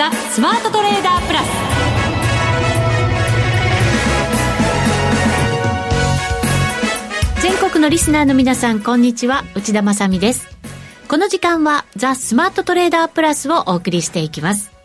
ザ・スマートトレーダープラス。全国のリスナーの皆さんこんにちは。内田まさです。この時間はザ・スマートトレーダープラスをお送りしていきます。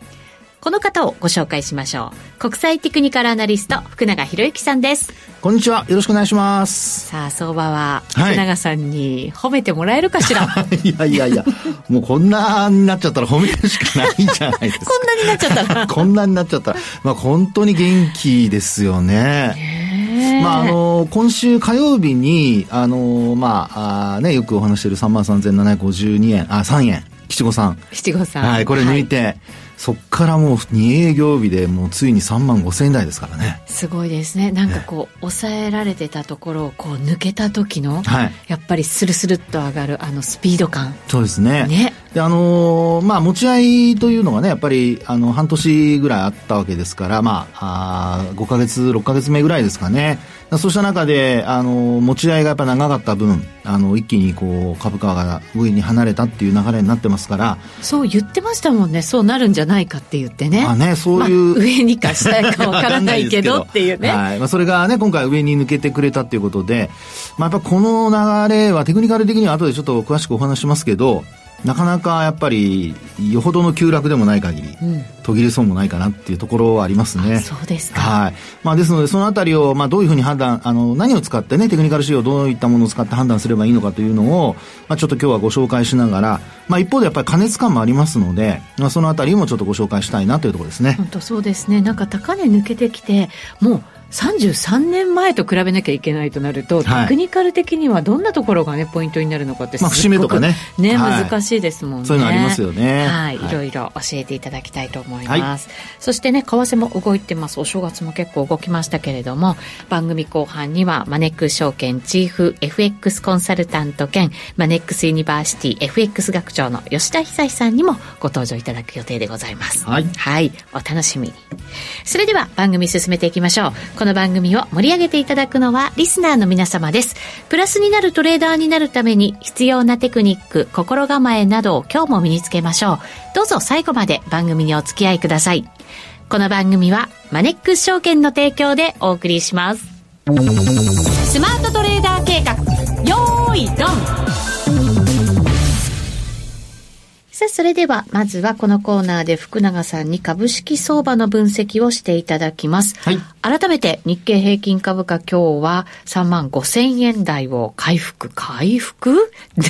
この方をご紹介しましょう。国際テクニカルアナリスト、福永博之さんです。こんにちは。よろしくお願いします。さあ、相場は、福永さんに褒めてもらえるかしら、はい、いやいやいや、もうこんなになっちゃったら褒めるしかないんじゃないですか。こんなになっちゃったら。こんなになっちゃったら。まあ本当に元気ですよね。まあ、あの、今週火曜日に、あの、まあ、あね、よくお話している3万3752円、あ、3円、七五三。七五三。はい、これ抜いて、はいそっからもう2営業日でもうついに3万5千円台ですからね。すごいですね。なんかこう抑えられてたところをこう抜けた時の、はい、やっぱりスルスルっと上がるあのスピード感。そうですね。ね。であのー、まあ持ち合いというのがねやっぱりあの半年ぐらいあったわけですからまああ5か月6か月目ぐらいですかねそうした中で、あの、持ち合いがやっぱ長かった分、あの、一気にこう、株価が上に離れたっていう流れになってますから。そう言ってましたもんね。そうなるんじゃないかって言ってね。まあね、そういう。まあ、上にか下かわからないけど っていうね。はい。まあそれがね、今回上に抜けてくれたっていうことで、まあやっぱこの流れはテクニカル的には後でちょっと詳しくお話しますけど、なかなかやっぱりよほどの急落でもない限り、うん、途切れそうもないかなっていうところはありますね。そうですか。はい。まあですのでそのあたりをまあどういうふうに判断、あの何を使ってねテクニカル仕様どういったものを使って判断すればいいのかというのをまあちょっと今日はご紹介しながら、まあ一方でやっぱり加熱感もありますので、まあそのあたりもちょっとご紹介したいなというところですね。本当そうですね。なんか高値抜けてきてもう33年前と比べなきゃいけないとなると、はい、テクニカル的にはどんなところがねポイントになるのかってまあ、節目とかね。ね、はい、難しいですもんね。そういうのありますよね。はい、い、ろいろ教えていただきたいと思います、はい、そしてね為替も動いてます。お正月も結構動きましたけれども番組後半にはマネックス証券チーフ FX コンサルタント兼マネックスユニバーシティ FX 学長の吉田恒さんにもご登場いただく予定でございます。はい、はい、お楽しみに。それでは番組進めていきましょうこの番組を盛り上げていただくのはリスナーの皆様です。プラスになるトレーダーになるために必要なテクニック、心構えなどを今日も身につけましょう。どうぞ最後まで番組にお付き合いください。この番組はマネックス証券の提供でお送りします。スマートトレーダー計画、よーいドンさあ、それでは、まずはこのコーナーで福永さんに株式相場の分析をしていただきます。はい。改めて、日経平均株価今日は3万5千円台を回復、回復？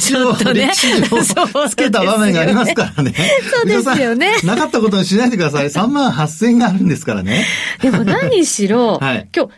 ちょっとね。つけた場面がありますからね。そうですよね。なかったことにしないでください。3万8千円があるんですからね。でも何しろ、はい、今日、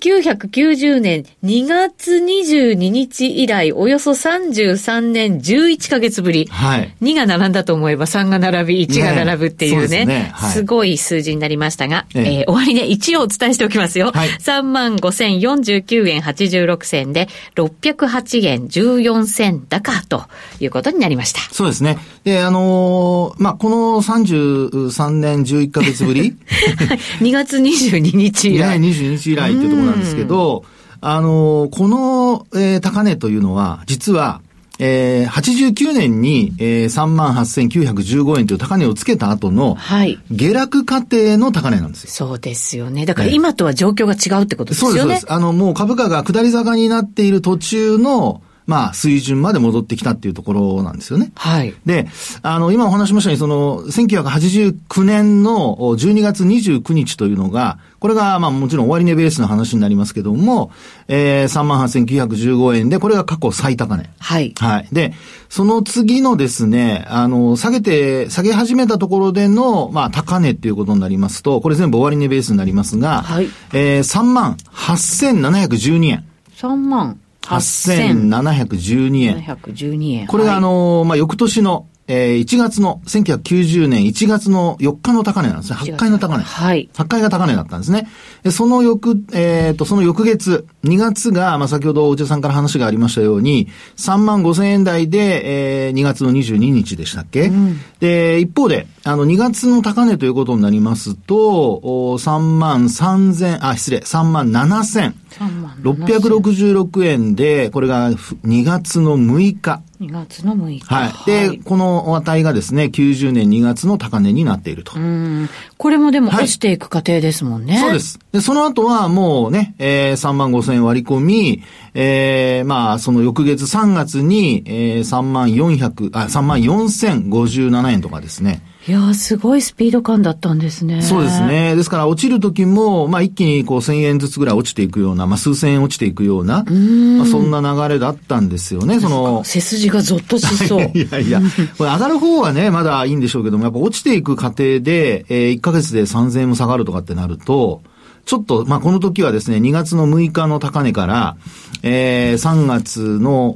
1990年2月22日以来、およそ33年11ヶ月ぶり。はいはい、2が並んだと思えば3が並び、1が並ぶっていうね、ねねはい、すごい数字になりましたが、ええー、終わりね、1をお伝えしておきますよ。はい、3万5049円86銭で、608円14銭高ということになりました。そうですね。で、あのー、まあ、この33年11ヶ月ぶり？2月22日以来。ね、22日以来っていうところなんですけど、あのー、この、えー、高値というのは、実は、えー、89年に、えー、38,915円という高値をつけた後の、はい。下落過程の高値なんですよ。そうですよね。だから今とは状況が違うってことですよね。そうです、そうです。あの、もう株価が下り坂になっている途中の、まあ、水準まで戻ってきたっていうところなんですよね。はい。で、あの、今お話しましたように、その、1989年の12月29日というのが、これが、まあ、もちろん終値ベースの話になりますけども、えー、38,915円で、これが過去最高値。はい。はい。で、その次のですね、あの、下げて、下げ始めたところでの、まあ、高値っていうことになりますと、これ全部終値ベースになりますが、はい。えー、38,712円。3万8712円。712円。これがあの、まあ、翌年の、えー、1月の、1990年1月の4日の高値なんですね。8回の高値。はい。8回が高値だったんですね。でその翌、えっ、ー、と、その翌月、2月が、まあ、先ほどお茶さんから話がありましたように、3万5千円台で、えー、2月の22日でしたっけ、うん、で、一方で、あの、2月の高値ということになりますと、3万3千、あ、失礼、3万7千。666円で、これが2月の6日。2月の6日。はい。で、はい、この値がですね、90年2月の高値になっていると。うん。これもでも落ちていく過程ですもんね。はい、そうです。で、その後はもうね、えー、3万5千円割り込み、えー、まあ、その翌月3月に、えー、3万400、あ、3万4057円とかですね。いやすごいスピード感だったんですね。そうですね。ですから、落ちる時も、まあ、一気にこう、1000円ずつぐらい落ちていくような、まあ、数千円落ちていくような、まあ、そんな流れだったんですよね、その。背筋がゾッとしそう。いやいや、これ上がる方はね、まだいいんでしょうけども、やっぱ落ちていく過程で、えー、1ヶ月で3000円も下がるとかってなると、ちょっと、まあ、この時はですね、2月の6日の高値から、えー、3月の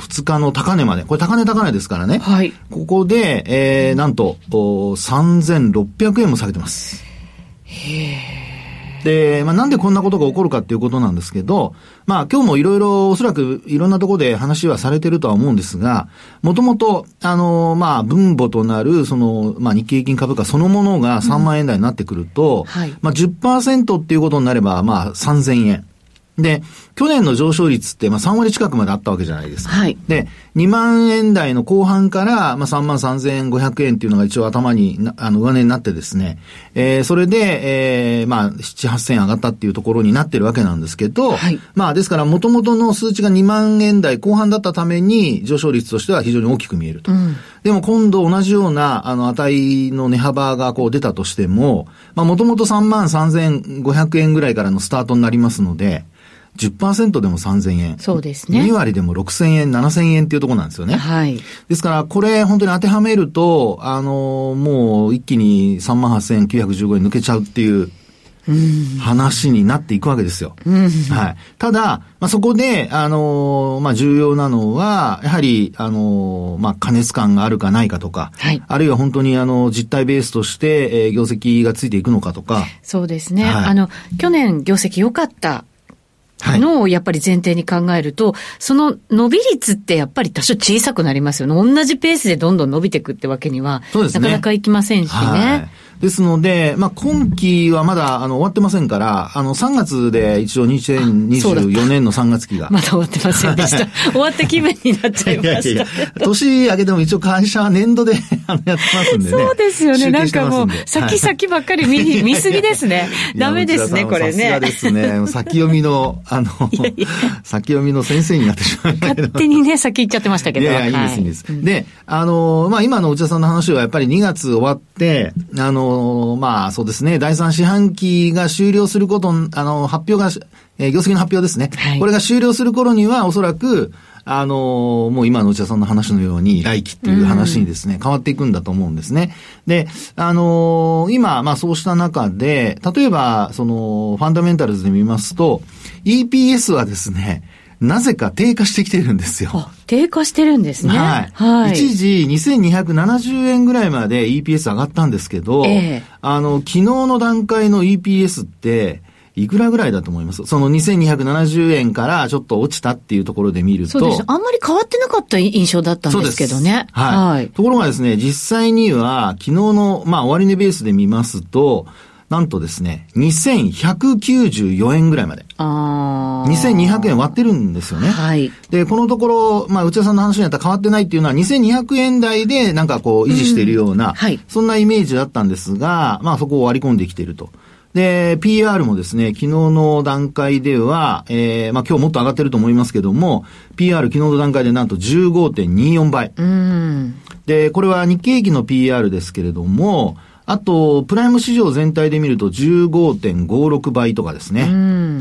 2日の高値まで、これ高値高値ですからね。はい。ここで、えー、なんと、3600円も下げてます。へー。で、まあ、なんでこんなことが起こるかっていうことなんですけど、まあ、今日もいろいろ、おそらくいろんなところで話はされてるとは思うんですが、もともと、あの、まあ、分母となる、その、まあ、日経平均株価そのものが3万円台になってくると、うんはい、まあ、10%っていうことになれば、まあ、3000円。で、去年の上昇率って、まあ、3割近くまであったわけじゃないですか。はい。で、2万円台の後半から、まあ、3万3500円っていうのが一応頭に、あの、上値になってですね、えー、それで、えー、まあ、7、8000円上がったっていうところになってるわけなんですけど、はい。まあ、ですから、元々の数値が2万円台後半だったために、上昇率としては非常に大きく見えると。うん、でも、今度同じような、あの、値の値幅がこう出たとしても、まあ、元々3万3500円ぐらいからのスタートになりますので、10%でも3000円。そうですね。2割でも6000円、7000円っていうところなんですよね。はい。ですから、これ本当に当てはめると、あの、もう一気に38,915円抜けちゃうっていう、話になっていくわけですよ。はい。ただ、まあ、そこで、あのー、まあ、重要なのは、やはり、あのー、まあ、加熱感があるかないかとか、はい、あるいは本当に、あの、実態ベースとして、えー、業績がついていくのかとか。そうですね。はい、あの、去年業績良かったのをやっぱり前提に考えると、その伸び率ってやっぱり多少小さくなりますよね。同じペースでどんどん伸びていくってわけには、なかなかいきませんしね。ですので、まあ、今期はまだ、あの、終わってませんから、あの、3月で一応2024年の3月期が。まだ終わってませんでした。終わった気分になっちゃいました。いやいや年明けても一応会社は年度で あのやってますんでね。そうですよね。なんかもう、先先ばっかり見、見すぎですね。ダメですね、これね。さすがですね。先読みの、あの、いやいや先読みの先生になってしまいま勝手にね、先行っちゃってましたけど。いやいや、いいです、いいです。で、あの、まあ、今の内田さんの話はやっぱり2月終わって、あの、まあそうですね、第三四半期が終了すること、あの、発表が、えー、業績の発表ですね。はい、これが終了する頃には、おそらく、あのもう今の内田さんの話のように、来期っていう話にですね、変わっていくんだと思うんですね。で、あの今、まあそうした中で、例えば、その、ファンダメンタルズで見ますと、EPS はですね、なぜか低下してきてるんですよ。低下してるんですね。はい。はい、一時2270円ぐらいまで EPS 上がったんですけど、えー、あの、昨日の段階の EPS って、いくらぐらいだと思います？その2270円からちょっと落ちたっていうところで見ると。そうです。あんまり変わってなかった印象だったんですけどね。はい、はい。ところがですね、実際には昨日の、まあ、終値ベースで見ますと、なんとですね、2194円ぐらいまで。あ2200円割ってるんですよね。はい。で、このところ、まあ、内田さんの話になったら変わってないっていうのは、2200円台でなんかこう維持しているような、うん、はい。そんなイメージだったんですが、まあ、そこを割り込んできていると。で、PR もですね、昨日の段階では、えー、まあ今日もっと上がってると思いますけども、PR 昨日の段階でなんと15.24倍。うん。で、これは日経平均の PR ですけれども、あと、プライム市場全体で見ると15.56倍とかですね。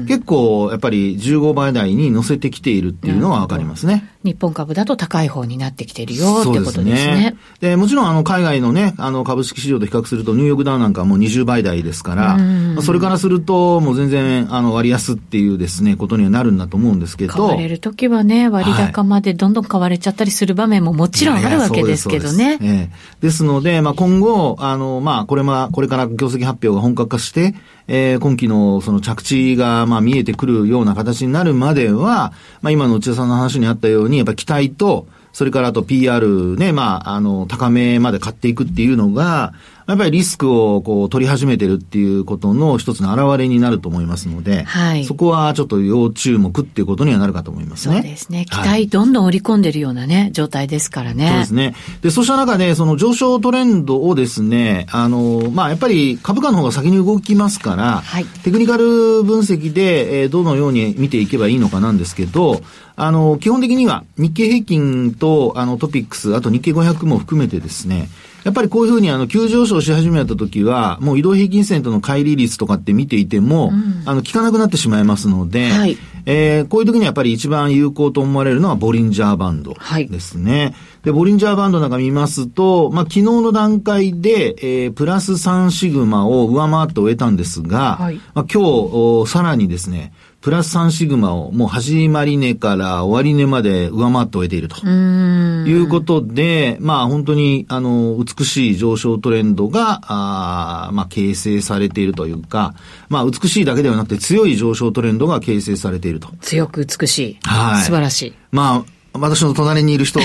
結構、やっぱり15倍台に乗せてきているっていうのはわかりますね。日本株だと高い方になってきてるよってことですね。ねでもちろん、あの、海外のね、あの、株式市場と比較すると、ニューヨークダウなんかもう20倍台ですから、それからすると、もう全然、あの、割安っていうですね、ことにはなるんだと思うんですけど。買われるときはね、割高までどんどん買われちゃったりする場面ももちろんあるわけですけどね。いやいやですええ、ですので、まあ、今後、あの、まあ、これま、これから業績発表が本格化して、えー、今期のその着地が、まあ、見えてくるような形になるまでは、まあ、今の内田さんの話にあったように、やっぱ期待と、それからあと PR ね、まあ、あの、高めまで買っていくっていうのが、やっぱりリスクをこう取り始めてるっていうことの一つの表れになると思いますので、はい、そこはちょっと要注目っていうことにはなるかと思いますね。そうですね。期待どんどん織り込んでるようなね、状態ですからね。そうですね。で、そうした中で、その上昇トレンドをですね、あの、まあ、やっぱり株価の方が先に動きますから、はい、テクニカル分析で、えー、どのように見ていけばいいのかなんですけど、あの、基本的には日経平均と、あの、トピックス、あと日経500も含めてですね、やっぱりこういうふうにあの急上昇し始めた時は、もう移動平均線との乖離率とかって見ていても、うん、あの、効かなくなってしまいますので、はい、えー、こういう時にやっぱり一番有効と思われるのはボリンジャーバンドですね。はい、で、ボリンジャーバンドなんか見ますと、まあ、昨日の段階で、えー、プラス3シグマを上回って終えたんですが、はい、まあ、今日、さらにですね、プラス3シグマをもう始まり値から終わり値まで上回って終えていると。いうことで、まあ本当に、あの、美しい上昇トレンドが、あまあ形成されているというか、まあ美しいだけではなくて強い上昇トレンドが形成されていると。強く美しい。はい。素晴らしい。まあ、私の隣にいる人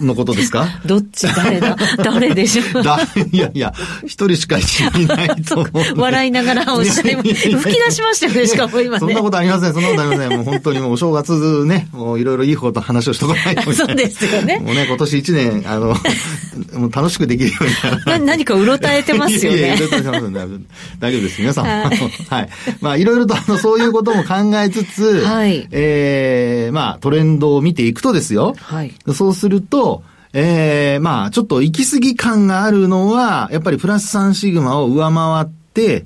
のことですか？どっち？誰だ？誰でしょう？だいやいや、一人しかいないと。笑いながらおっしゃい。吹き出しましたよね、しかも今ね。そんなことありません、そんなことありません。もう本当にもうお正月ね、もういろいろいいこと話をしとかないと。そうですよね。もうね、今年一年、あの、もう楽しくできるように。何かうろたえてますよね。いやいや、大丈夫です、皆さん。はい。はい、まあ、いろいろとあの、そういうことも考えつつ、はい。ええー、まあ、トレンドを見ていくとですよ。はい。そうすると、ええー、まあ、ちょっと行き過ぎ感があるのは、やっぱりプラス3シグマを上回って、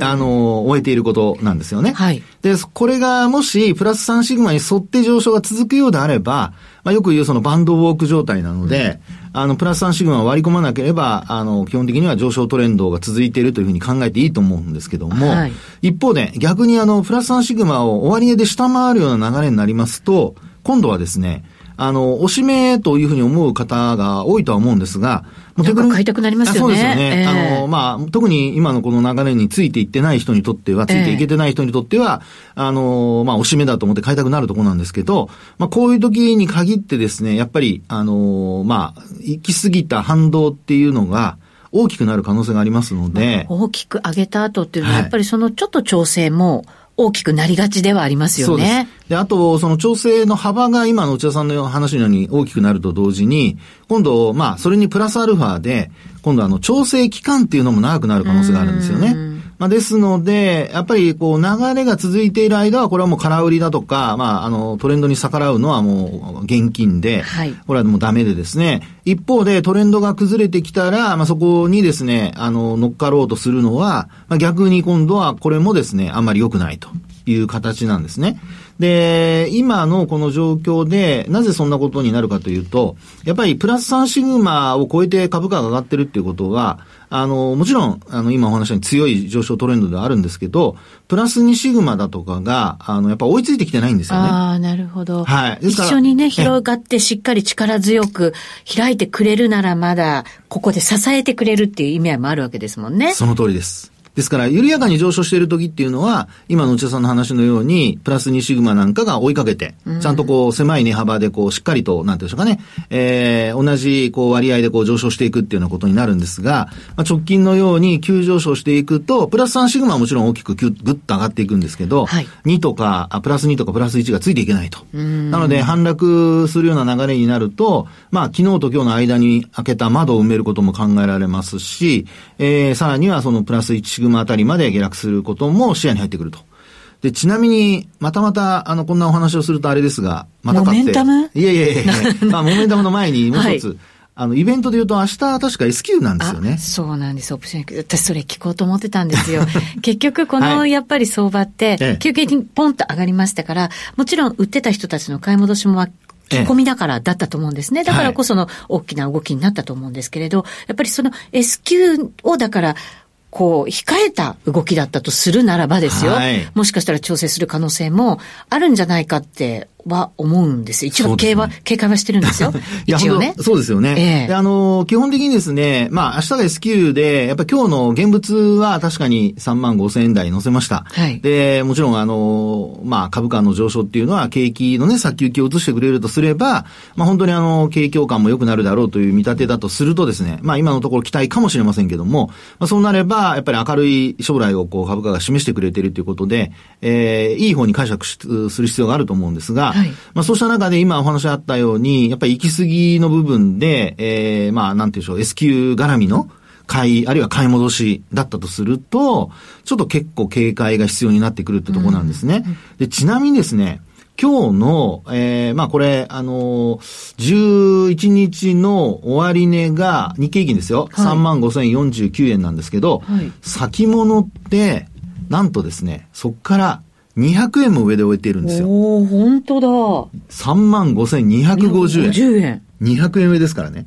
あの、終えていることなんですよね。はい。で、これがもし、プラス3シグマに沿って上昇が続くようであれば、まあ、よく言うそのバンドウォーク状態なので、うん、あの、プラス3シグマを割り込まなければ、あの、基本的には上昇トレンドが続いているというふうに考えていいと思うんですけども、はい、一方で、逆にあの、プラス3シグマを終値で下回るような流れになりますと、今度はですね、あの、おしめというふうに思う方が多いとは思うんですが、もう逆買いたくなりますよね。そうですよね。えー、あの、まあ、特に今のこの流れについていってない人にとっては、ついていけてない人にとっては、えー、あの、まあ、おしめだと思って買いたくなるところなんですけど、まあ、こういう時に限ってですね、やっぱり、あの、まあ、行き過ぎた反動っていうのが、大きくなる可能性がありますので。大きく上げた後っていうのは、やっぱりそのちょっと調整も、大きくなりがちではありますよね。でで、あと、その調整の幅が今の内田さんの話のように大きくなると同時に、今度、まあ、それにプラスアルファで、今度あの、調整期間っていうのも長くなる可能性があるんですよね。まあ、ですので、やっぱりこう流れが続いている間は、これはもう空売りだとか、まあ、あの、トレンドに逆らうのはもう現金で、はい、これはもうダメでですね、一方でトレンドが崩れてきたら、まあ、そこにですね、あの、乗っかろうとするのは、まあ、逆に今度はこれもですね、あんまり良くないという形なんですね。で、今のこの状況で、なぜそんなことになるかというと、やっぱりプラス3シグマを超えて株価が上がってるっていうことは、あの、もちろん、あの、今お話したように強い上昇トレンドではあるんですけど、プラス2シグマだとかが、あの、やっぱ追いついてきてないんですよね。ああ、なるほど。はい。一緒にね、広がってしっかり力強く開いてくれるならまだ、ここで支えてくれるっていう意味合いもあるわけですもんね。その通りです。ですから、緩やかに上昇している時っていうのは、今の内田さんの話のように、プラス2シグマなんかが追いかけて、ちゃんとこう、狭い値幅でこう、しっかりと、なんていうんでしょうかね、えー、同じこう、割合でこう、上昇していくっていうようなことになるんですが、まあ、直近のように急上昇していくと、プラス3シグマはもちろん大きくぐっと上がっていくんですけど、はい、2とか、あプラス2とかプラス1がついていけないと。なので、反落するような流れになると、まあ、昨日と今日の間に開けた窓を埋めることも考えられますし、えー、さらにはそのプラス1シグマあたりまで下落することも視野に入ってくると。で、ちなみに、またまた、あの、こんなお話をするとあれですが、また買って。モメンタム？いやいやいや まあ、モメンタムの前にもう一つ、はいあの、イベントで言うと明日確か S q なんですよね。そうなんです、オプション。私それ聞こうと思ってたんですよ。結局このやっぱり相場って、急激にポンと上がりましたから、もちろん売ってた人たちの買い戻しも着込みだからだったと思うんですね。だからこその大きな動きになったと思うんですけれど、やっぱりその S q をだから、こう、控えた動きだったとするならばですよ、はい、もしかしたら調整する可能性もあるんじゃないかっては思うんです一応、警は、警戒はしてるんですよ。一応ね。そうですよね。ええ、で、あの、基本的にですね、まあ、明日が S q で、やっぱ今日の現物は確かに3万5千円台乗せました。はい。で、もちろん、あの、まあ、株価の上昇っていうのは、景気のね、先行きを移してくれるとすれば、まあ、本当にあの、景況感も良くなるだろうという見立てだとするとですね、まあ、今のところ期待かもしれませんけども、まあ、そうなれば、やっぱり明るい将来をこう、株価が示してくれているということで、えー、いい方に解釈する必要があると思うんですが、はい、まあ、そうした中で今お話あったように、やっぱり行き過ぎの部分で、えー、まあ、なんていうんでしょう、S q 絡みの、買い、あるいは買い戻しだったとすると、ちょっと結構警戒が必要になってくるってところなんですね。うん、で、ちなみにですね、今日の、えー、まあこれ、あのー、11日の終値が日経平均ですよ。はい、35,049円なんですけど、はい、先物って、なんとですね、そっから200円も上で終えているんですよ。おお本当だ。35,250円。50円。200円上ですからね。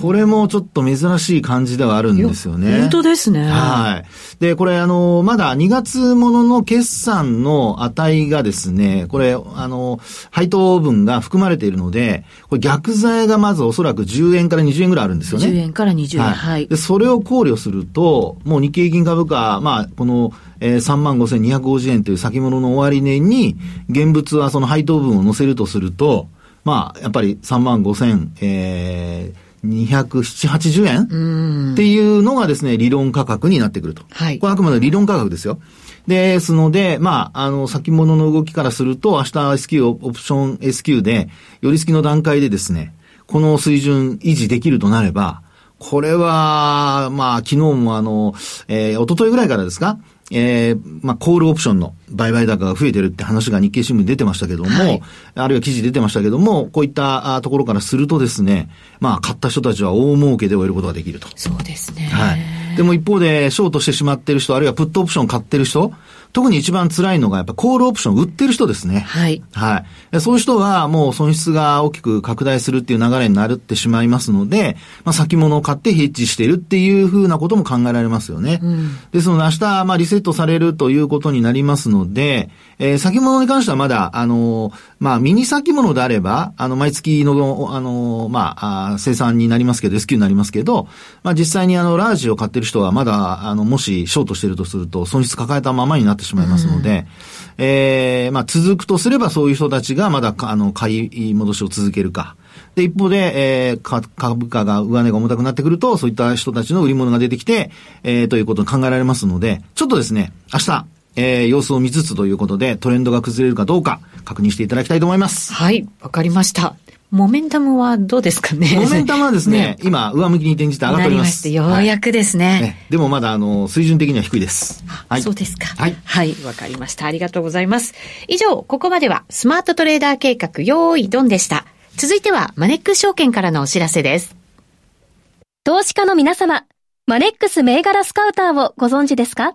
これもちょっと珍しい感じではあるんですよね。本当ですね。はい。で、これあの、まだ2月ものの決算の値がですね、これ、あの、配当分が含まれているので、これ逆剤がまずおそらく10円から20円ぐらいあるんですよね。10円から20円。はい。はい、で、それを考慮すると、もう日経平均株価、まあ、この、えー、35,250円という先物の終値に、現物はその配当分を乗せるとすると、まあ、やっぱり3万5千、えー、270、80円っていうのがですね、理論価格になってくると。はい。これあくまで理論価格ですよ。ですので、まあ、あの、先物の動きからすると、明日 S q オプション S q で、寄り付きの段階でですね、この水準維持できるとなれば、これは、まあ、昨日もあの、えー、一昨日ぐらいからですかえー、まあ、コールオプションの売買高が増えてるって話が日経新聞に出てましたけども、はい、あるいは記事出てましたけども、こういったところからするとですね、まあ、買った人たちは大儲けで終えることができると。そうですね。はい。でも一方で、ショートしてしまってる人、あるいはプットオプション買ってる人、特に一番辛いのが、やっぱコールオプション売ってる人ですね。はい。はい。そういう人はもう損失が大きく拡大するっていう流れになるってしまいますので、まあ、先物を買ってヘッジしているっていうふうなことも考えられますよね。うん、ですので明日、まあ、リセットされるということになりますので、えー、先物に関してはまだ、あのー、まあ、ミニ先物であれば、あの、毎月の、あのー、まあ、あ生産になりますけど、S q になりますけど、まあ、実際にあの、ラージを買ってる人はまだ、あの、もしショートしてるとすると、損失抱えたままになってしまいますので、うん、えー、まあ、続くとすればそういう人たちがまだ、あの、買い戻しを続けるか。で、一方で、えー、株価が上値が重たくなってくると、そういった人たちの売り物が出てきて、えー、ということが考えられますので、ちょっとですね、明日、えー、様子を見つつということで、トレンドが崩れるかどうか、確認していただきたいと思います。はい、わかりました。モメンタムはどうですかね？モメンタムはですね、ね今、上向きに転じて上がっております。ようやくですね、はいでもまだ、あの、水準的には低いです。はい。そうですか。はい。はい、わかりました。ありがとうございます。以上、ここまでは、スマートトレーダー計画、用意ドンでした。続いては、マネックス証券からのお知らせです。投資家の皆様、マネックス銘柄スカウターをご存知ですか？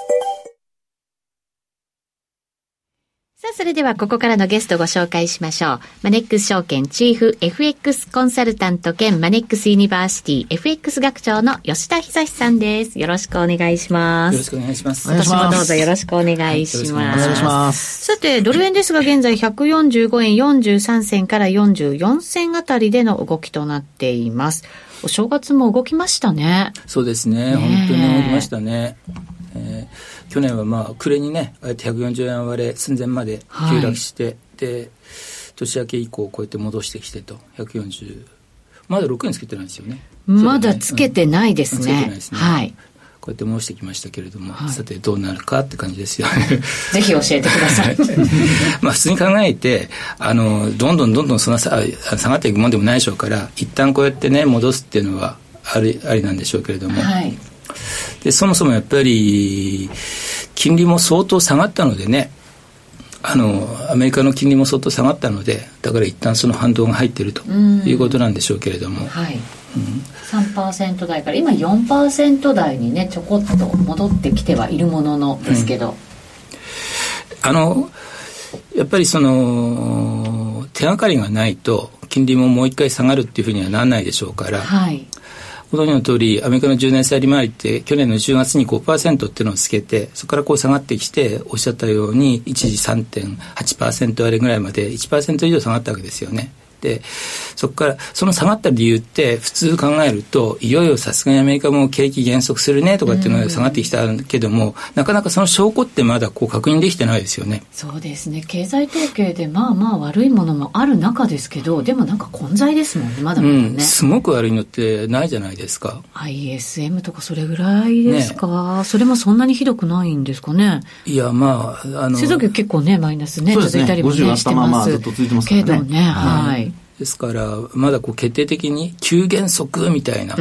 さあ、それではここからのゲストご紹介しましょう。マネックス証券チーフ FX コンサルタント兼マネックスユニバーシティ FX 学長の吉田恒さんです。よろしくお願いします。よろしくお願いします。今年もどうぞよろしくお願いします。はい、お願いします。さて、ドル円ですが現在145円43銭から44銭あたりでの動きとなっています。お正月も動きましたね。そうですね。ね本当に動きましたね。えー去年はまあ暮れにねあえて140円割れ寸前まで急落して、はい、で年明け以降こうやって戻してきてと。140まだ6円つけてないですよね。まだつけてないですね、うん、つけてないですね。はい。こうやって戻してきましたけれども、はい、さてどうなるかって感じですよね。ぜひ教えてください。まあ普通に考えて、あの、どんどんどんどんそんな下がっていくもんでもないでしょうから、一旦こうやってね、戻すっていうのはありありなんでしょうけれども、はい、でそもそもやっぱり金利も相当下がったのでねあのアメリカの金利も相当下がったのでだから一旦その反動が入っているということなんでしょうけれども、はい。うん、3%台から今4%台にねちょこっと戻ってきてはいるもののですけど、うん、あのやっぱりその手がかりがないと金利ももう一回下がるっていうふうにはならないでしょうから、はい、ご存知の通り、アメリカの10年債利回りって去年の10月に5%っていうのをつけて、そこからこう下がってきて、おっしゃったように、一時3.8%割れぐらいまで1%以上下がったわけですよね。でそこからその下がった理由って普通考えるといよいよさすがにアメリカも景気減速するねとかっていうのが下がってきたけども、なかなかその証拠ってまだこう確認できてないですよね。そうですね。経済統計でまあまあ悪いものもある中ですけどでもなんか混在ですもんねまだまだね、うん、すごく悪いのってないじゃないですか。ISM とかそれぐらいですか、ね、それもそんなにひどくないんですかね？いやまああの製造業結構ねマイナスね、ね、続いたりもねしてますけどね。はい、ですから、まだこう決定的に急減速みたいな、あ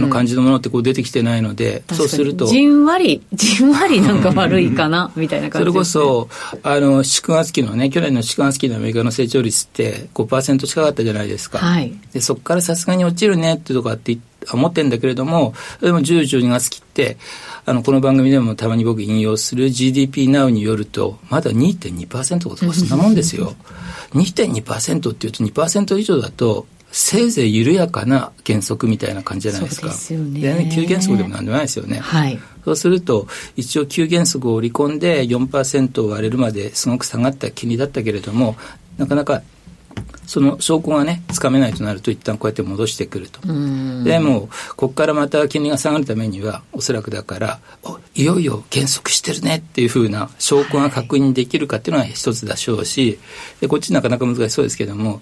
の感じのものってこう出てきてないので、そうすると。じんわり、じんわりなんか悪いかな、みたいな感じ、ね、それこそ、あの、4月期のね、去年の4月期のアメリカの成長率って5%近かったじゃないですか。はい。で、そこからさすがに落ちるねってとかって思ってんだけれども、でも10、12月期って、あの、この番組でもたまに僕引用する GDP Now によると、まだ2.2%とかそんなもんですよ。2.2%っていうと2%以上だと、せいぜい緩やかな減速みたいな感じじゃないですか。そうですよね。急減速でもなんでもないですよね。はい。そうすると、一応急減速を織り込んで4%を割れるまですごく下がった金利だったけれども、なかなかその証拠がね、つかめないとなると、一旦こうやって戻してくると。でも、ここからまた金利が下がるためには、おそらくだから、いよいよ減速してるねっていうふうな証拠が確認できるかっていうのは一つでしょうし、でこっちなかなか難しそうですけども、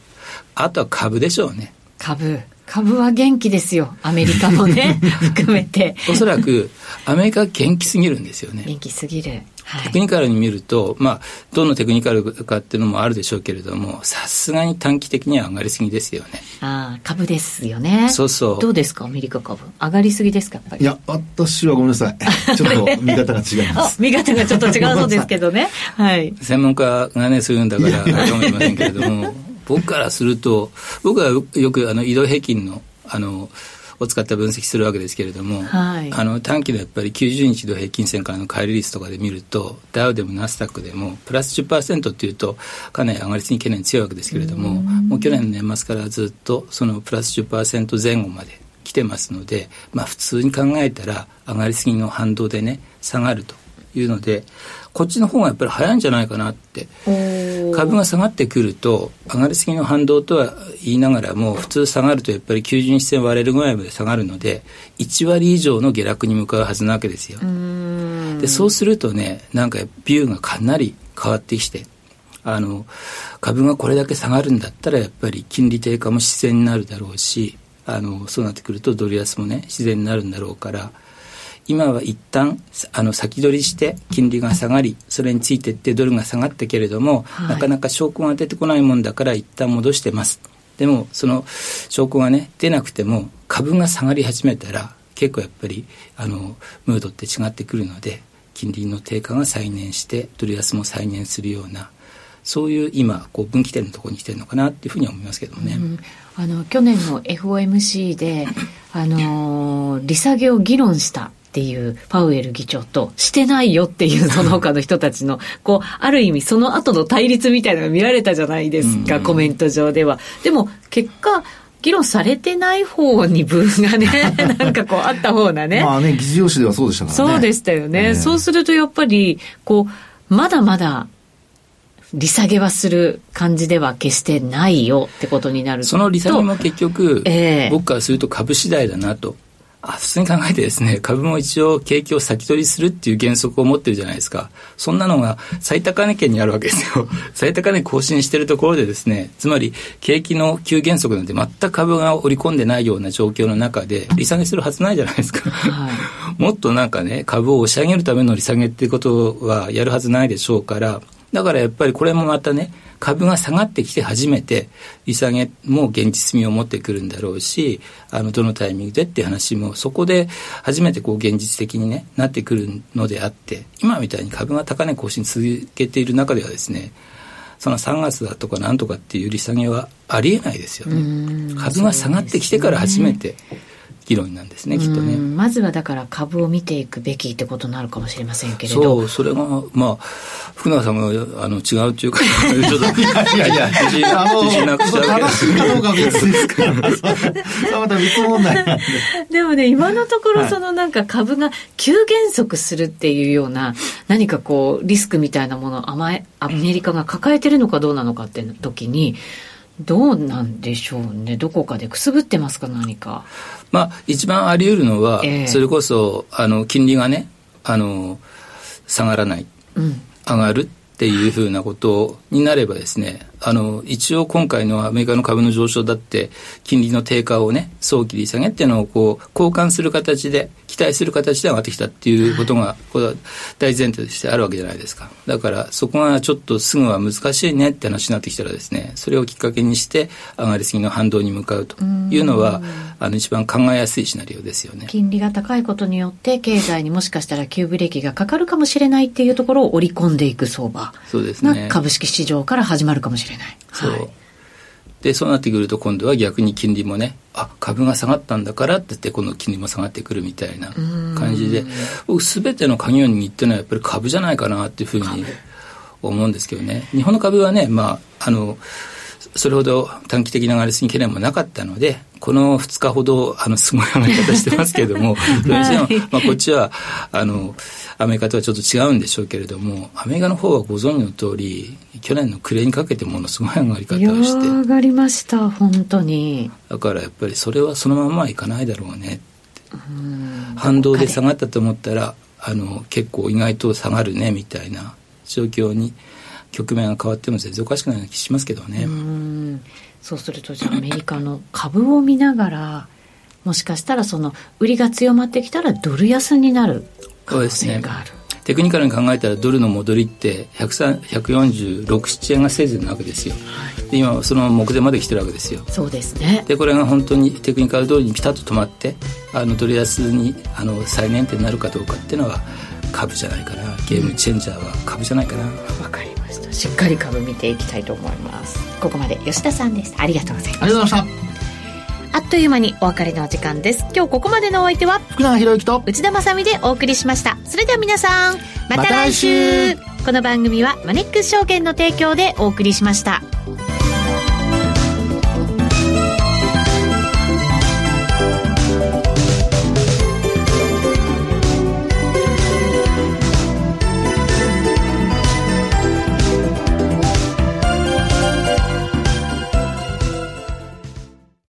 あとは株でしょうね。株。株は元気ですよ。アメリカもね、含めて。おそらく、アメリカは元気すぎるんですよね。元気すぎる。テクニカルに見ると、まあ、どのテクニカルかっていうのもあるでしょうけれども、さすがに短期的には上がりすぎですよね。ああ、株ですよね。そうそう。どうですか、アメリカ株？上がりすぎですか、やっぱり？いや、私はごめんなさい。ちょっと見方が違います。見方がちょっと違うそうですけどね。はい。専門家がね、そういうんだから、かもしれませんけれども、僕からすると、僕はよくあの移動平均の、あの、を使って分析するわけですけれども、はい、あの短期のやっぱり90日の平均線からの乖離率とかで見るとダウでもナスダックでもプラス10%っていうとかなり上がりすぎ懸念強いわけですけれどももう去年の年末からずっとそのプラス10%前後まで来てますので、まあ、普通に考えたら上がりすぎの反動でね下がるというのでこっちの方がやっぱり早いんじゃないかなって株が下がってくると上がりすぎの反動とは言いながらも普通下がるとやっぱり90日線割れるぐらいまで下がるので1割以上の下落に向かうはずなわけですよ。でそうするとねなんかビューがかなり変わってきてあの株がこれだけ下がるんだったらやっぱり金利低下も自然になるだろうしあのそうなってくるとドル安もね自然になるんだろうから。今は一旦あの先取りして金利が下がりそれについてってドルが下がったけれども、はい、なかなか証拠が出てこないもんだから一旦戻してます。でもその証拠がね出なくても株が下がり始めたら結構やっぱりあのムードって違ってくるので金利の低下が再燃してドル安も再燃するようなそういう今こう分岐点のところに来てるのかなっていうふうに思いますけどね。うん、あの去年の FOMC であの利下げを議論したっていうパウエル議長としてないよっていうその他の人たちのこうある意味その後の対立みたいなのが見られたじゃないですか、うん、コメント上では。でも結果議論されてない方に分がね、なんかこうあった方なね。まあね、議事要旨ではそうでしたからね。そうでしたよね。えー、そうするとやっぱり、こう、まだまだ、利下げはする感じでは決してないよってことになると。その利下げも結局、えー、僕からすると株次第だなとあ普通に考えてですね、株も一応景気を先取りするっていう原則を持ってるじゃないですか。そんなのが最高値圏にあるわけですよ。最高値更新してるところでですね、つまり景気の急減速なんて全く株が織り込んでないような状況の中で、利下げするはずないじゃないですか。はい、もっとなんかね、株を押し上げるための利下げっていうことはやるはずないでしょうから、だからやっぱりこれもまたね、株が下がってきて初めて利下げも現実味を持ってくるんだろうしあのどのタイミングでっていう話もそこで初めてこう現実的に、ね、なってくるのであって今みたいに株が高値更新続けている中ではですねその3月だとかなんとかっていう利下げはありえないですよね。株が下がってきてから初めて議論なんですねきっとね。まずはだから株を見ていくべきってことになるかもしれませんけれど。そうそれがまあ福永さんがあの違うっていうかちょっといやいや自信自信なくしちゃう。けどかどうか別ですからまた別問題でもね今のところそのなんか株が急減速するっていうような何かこうリスクみたいなものをアメリカが抱えてるのかどうなのかって時にどうなんでしょうねどこかでくすぶってますか何かまあ、一番あり得るのは、えー、それこそあの金利がねあの下がらない、うん、上がるっていうふうなことになればですねあの一応今回のアメリカの株の上昇だって金利の低下をね早期利下げっていうのをこう交換する形で期待する形で上がってきたっていうことが、これは大前提としてあるわけじゃないですか。だからそこがちょっとすぐは難しいねって話になってきたらですねそれをきっかけにして上がりすぎの反動に向かうというのはあの一番考えやすいシナリオですよね。金利が高いことによって経済にもしかしたら急ブレーキがかかるかもしれないっていうところを織り込んでいく相場そうですね。株式市場から始まるかもしれない。そう、はい。でそうなってくると今度は逆に金利もねあ株が下がったんだからって言ってこの金利も下がってくるみたいな感じで僕全ての鍵を握ってるのはやっぱり株じゃないかなっていうふうに思うんですけどね。日本の株はねまああのそれほど短期的な上がりすぎ懸念もなかったのでこの2日ほどあのすごい上がり方してますけれども、どうしても、まあ、こっちはあのアメリカとはちょっと違うんでしょうけれどもアメリカの方はご存知の通り去年の暮れにかけてものすごい上がり方をして。上がりました本当に。だからやっぱりそれはそのままいかないだろうね反動で。下がったと思ったらあの結構意外と下がるねみたいな状況に局面が変わっても全然おかしくない気しますけどね。そうするとじゃあアメリカの株を見ながらもしかしたらその売りが強まってきたらドル安になる可能性がある。テクニカルに考えたらドルの戻りって146、7円がせいぜいなわけですよ、はい、で今その目前まで来てるわけですよ。そうですね。でこれが本当にテクニカル通りにピタッと止まってあのドル安にあの再燃点になるかどうかっていうのは株じゃないかな。ゲームチェンジャーは株じゃないかなましたしっかり株見ていきたいと思います。ここまで吉田さんでしたありがとうございましたありがとうございました。あっという間にお別れのお時間です。今日ここまでのお相手は福永博之と内田まさでお送りしました。それでは皆さんまた来週。ま、この番組はマネックス証券の提供でお送りしました